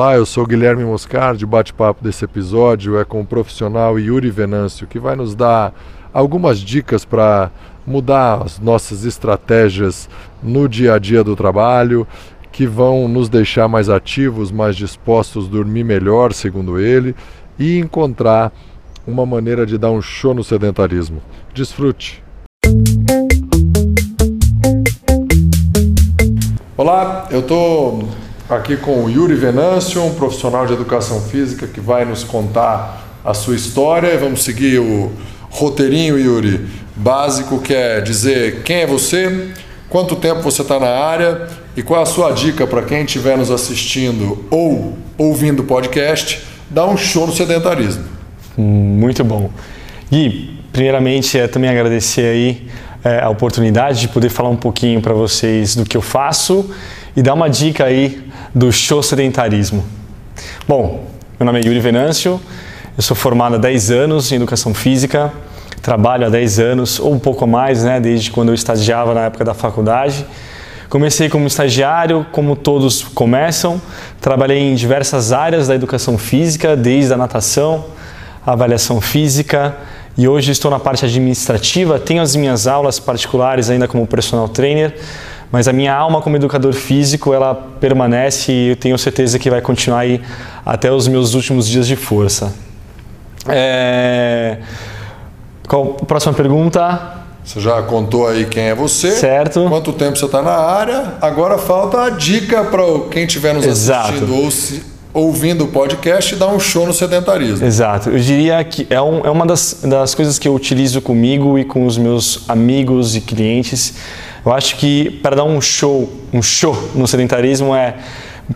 Olá, eu sou Guilherme Moscardi. O bate-papo desse episódio é com o profissional Yuri Venâncio, que vai nos dar algumas dicas para mudar as nossas estratégias no dia a dia do trabalho, que vão nos deixar mais ativos, mais dispostos a dormir melhor, segundo ele, e encontrar uma maneira de dar um show no sedentarismo. Desfrute! Olá, eu estou aqui com o Yuri Venâncio, um profissional de educação física que vai nos contar a sua história. Vamos seguir o roteirinho, Yuri, básico, que é dizer quem é você, quanto tempo você está na área e qual a sua dica para quem estiver nos assistindo ou ouvindo o podcast, dar um show no sedentarismo. Muito bom. Gui, primeiramente é também agradecer aí é, a oportunidade de poder falar um pouquinho para vocês do que eu faço e dar uma dica aí do show sedentarismo. Bom, meu nome é Yuri Venâncio, eu sou formado há 10 anos em Educação Física, trabalho há 10 anos, ou um pouco mais, né, desde quando eu estagiava na época da faculdade. Comecei como estagiário, como todos começam, trabalhei em diversas áreas da educação física, desde a natação, a avaliação física, e hoje estou na parte administrativa, tenho as minhas aulas particulares ainda como personal trainer, mas a minha alma como educador físico ela permanece e eu tenho certeza que vai continuar aí até os meus últimos dias de força. É... Qual próxima pergunta? Você já contou aí quem é você, certo? Quanto tempo você está na área? Agora falta a dica para quem estiver nos Exato. assistindo ou se, ouvindo o podcast dar um show no sedentarismo. Exato. Eu diria que é, um, é uma das, das coisas que eu utilizo comigo e com os meus amigos e clientes eu acho que para dar um show, um show no sedentarismo é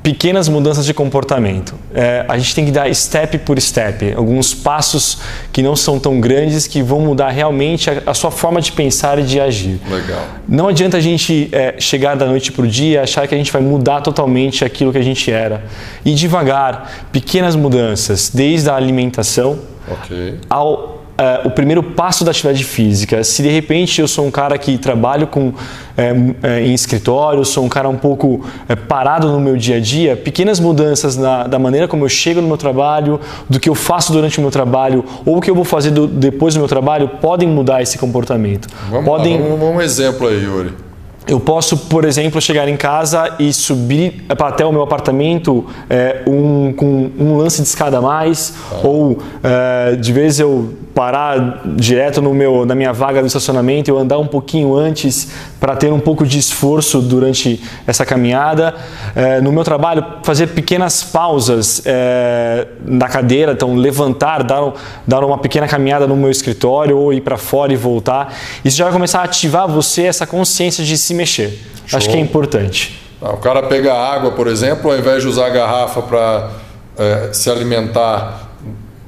pequenas mudanças de comportamento. É, a gente tem que dar step por step, alguns passos que não são tão grandes que vão mudar realmente a, a sua forma de pensar e de agir. Legal. Não adianta a gente é, chegar da noite para o dia e achar que a gente vai mudar totalmente aquilo que a gente era. E devagar, pequenas mudanças, desde a alimentação okay. ao uh, o primeiro passo da atividade física. Se de repente eu sou um cara que trabalho com, é, é, em escritório, sou um cara um pouco é, parado no meu dia a dia, pequenas mudanças na, da maneira como eu chego no meu trabalho, do que eu faço durante o meu trabalho ou o que eu vou fazer do, depois do meu trabalho podem mudar esse comportamento. Vamos, podem... lá, vamos, um exemplo aí, Yuri. Eu posso, por exemplo, chegar em casa e subir até o meu apartamento é, um, com um lance de escada a mais, ah. ou é, de vez eu parar direto no meu, na minha vaga do estacionamento, eu andar um pouquinho antes para ter um pouco de esforço durante essa caminhada. É, no meu trabalho, fazer pequenas pausas é, na cadeira, então levantar, dar, dar uma pequena caminhada no meu escritório ou ir para fora e voltar. Isso já vai começar a ativar você essa consciência de se mexer. Show. Acho que é importante. Ah, o cara pega água, por exemplo, ao invés de usar a garrafa para é, se alimentar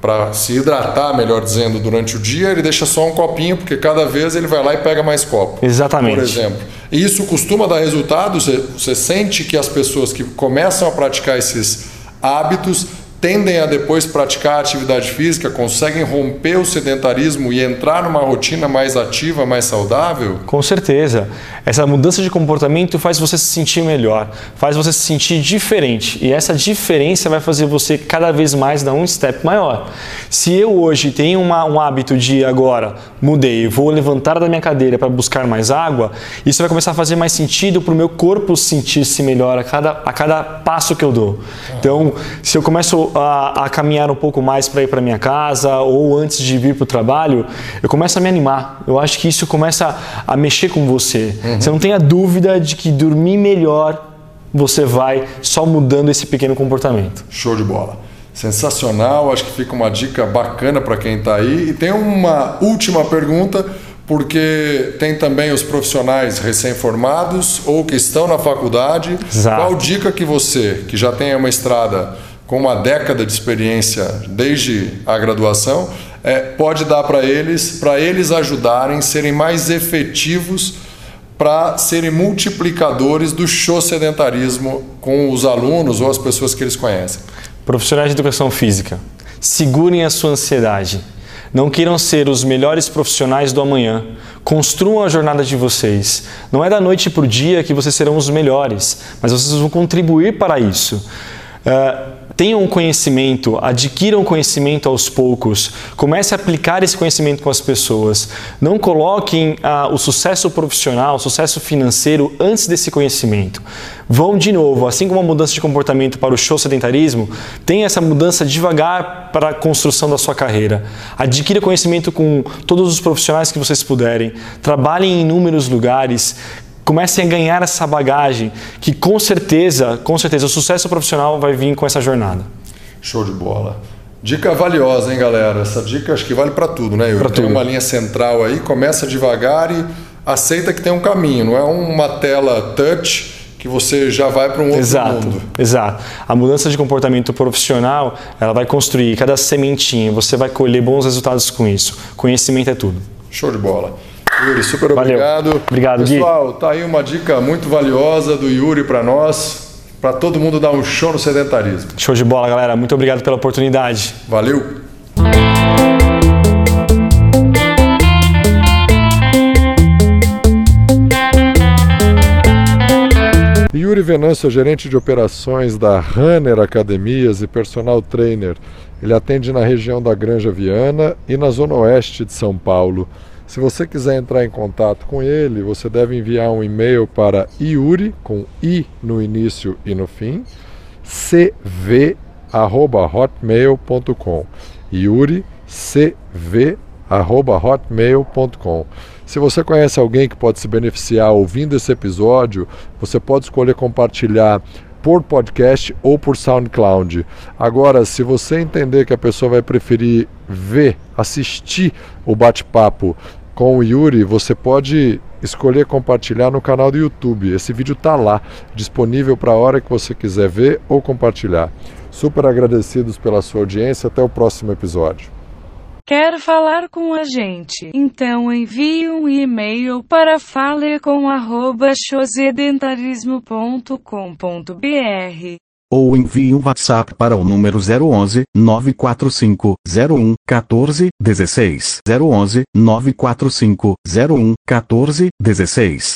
para se hidratar, melhor dizendo, durante o dia, ele deixa só um copinho, porque cada vez ele vai lá e pega mais copo. Exatamente. Por exemplo. E isso costuma dar resultado? Você, você sente que as pessoas que começam a praticar esses hábitos tendem a depois praticar atividade física, conseguem romper o sedentarismo e entrar numa rotina mais ativa, mais saudável? Com certeza. Essa mudança de comportamento faz você se sentir melhor, faz você se sentir diferente. E essa diferença vai fazer você cada vez mais dar um step maior. Se eu hoje tenho uma, um hábito de agora mudei, vou levantar da minha cadeira para buscar mais água, isso vai começar a fazer mais sentido para o meu corpo sentir-se melhor a cada, a cada passo que eu dou. Então, se eu começo a, a caminhar um pouco mais para ir para minha casa ou antes de vir para o trabalho, eu começo a me animar. Eu acho que isso começa a mexer com você. Uhum. Você não tenha dúvida de que dormir melhor você vai só mudando esse pequeno comportamento. Show de bola. Sensacional, acho que fica uma dica bacana para quem está aí. E tem uma última pergunta, porque tem também os profissionais recém-formados ou que estão na faculdade. Exato. Qual dica que você, que já tem uma estrada com uma década de experiência desde a graduação, é, pode dar para eles, para eles ajudarem, serem mais efetivos para serem multiplicadores do show sedentarismo com os alunos ou as pessoas que eles conhecem. Profissionais de educação física, segurem a sua ansiedade. Não queiram ser os melhores profissionais do amanhã. Construam a jornada de vocês. Não é da noite para o dia que vocês serão os melhores, mas vocês vão contribuir para isso. Uh, tenham conhecimento, adquiram conhecimento aos poucos, comece a aplicar esse conhecimento com as pessoas. Não coloquem ah, o sucesso profissional, o sucesso financeiro antes desse conhecimento. Vão de novo, assim como a mudança de comportamento para o show sedentarismo, tem essa mudança devagar para a construção da sua carreira. Adquira conhecimento com todos os profissionais que vocês puderem, trabalhem em inúmeros lugares, comecem a ganhar essa bagagem que com certeza, com certeza o sucesso profissional vai vir com essa jornada. Show de bola. Dica valiosa, hein, galera? Essa dica acho que vale para tudo, né? Pra tem tudo. uma linha central aí, começa devagar e aceita que tem um caminho, não é uma tela touch que você já vai para um outro Exato, mundo. exato. A mudança de comportamento profissional, ela vai construir cada sementinha, você vai colher bons resultados com isso. Conhecimento é tudo. Show de bola. Yuri, super Valeu. obrigado. Obrigado, Gui. Pessoal, tá aí uma dica muito valiosa do Yuri para nós, para todo mundo dar um show no sedentarismo. Show de bola, galera. Muito obrigado pela oportunidade. Valeu! Yuri Venâncio é gerente de operações da Runner Academias e personal trainer. Ele atende na região da Granja Viana e na zona oeste de São Paulo. Se você quiser entrar em contato com ele, você deve enviar um e-mail para iuri, com i no início e no fim, cv@hotmail.com. Yuri cv@hotmail.com. Se você conhece alguém que pode se beneficiar ouvindo esse episódio, você pode escolher compartilhar por podcast ou por SoundCloud. Agora, se você entender que a pessoa vai preferir ver, assistir o bate-papo com o Yuri, você pode escolher compartilhar no canal do YouTube. Esse vídeo está lá, disponível para a hora que você quiser ver ou compartilhar. Super agradecidos pela sua audiência. Até o próximo episódio. Quer falar com a gente? Então envie um e-mail para falecom@chosedentarismo.com.br. ou envie um WhatsApp para o número 011 945 01 14 16 011 945 01 14 16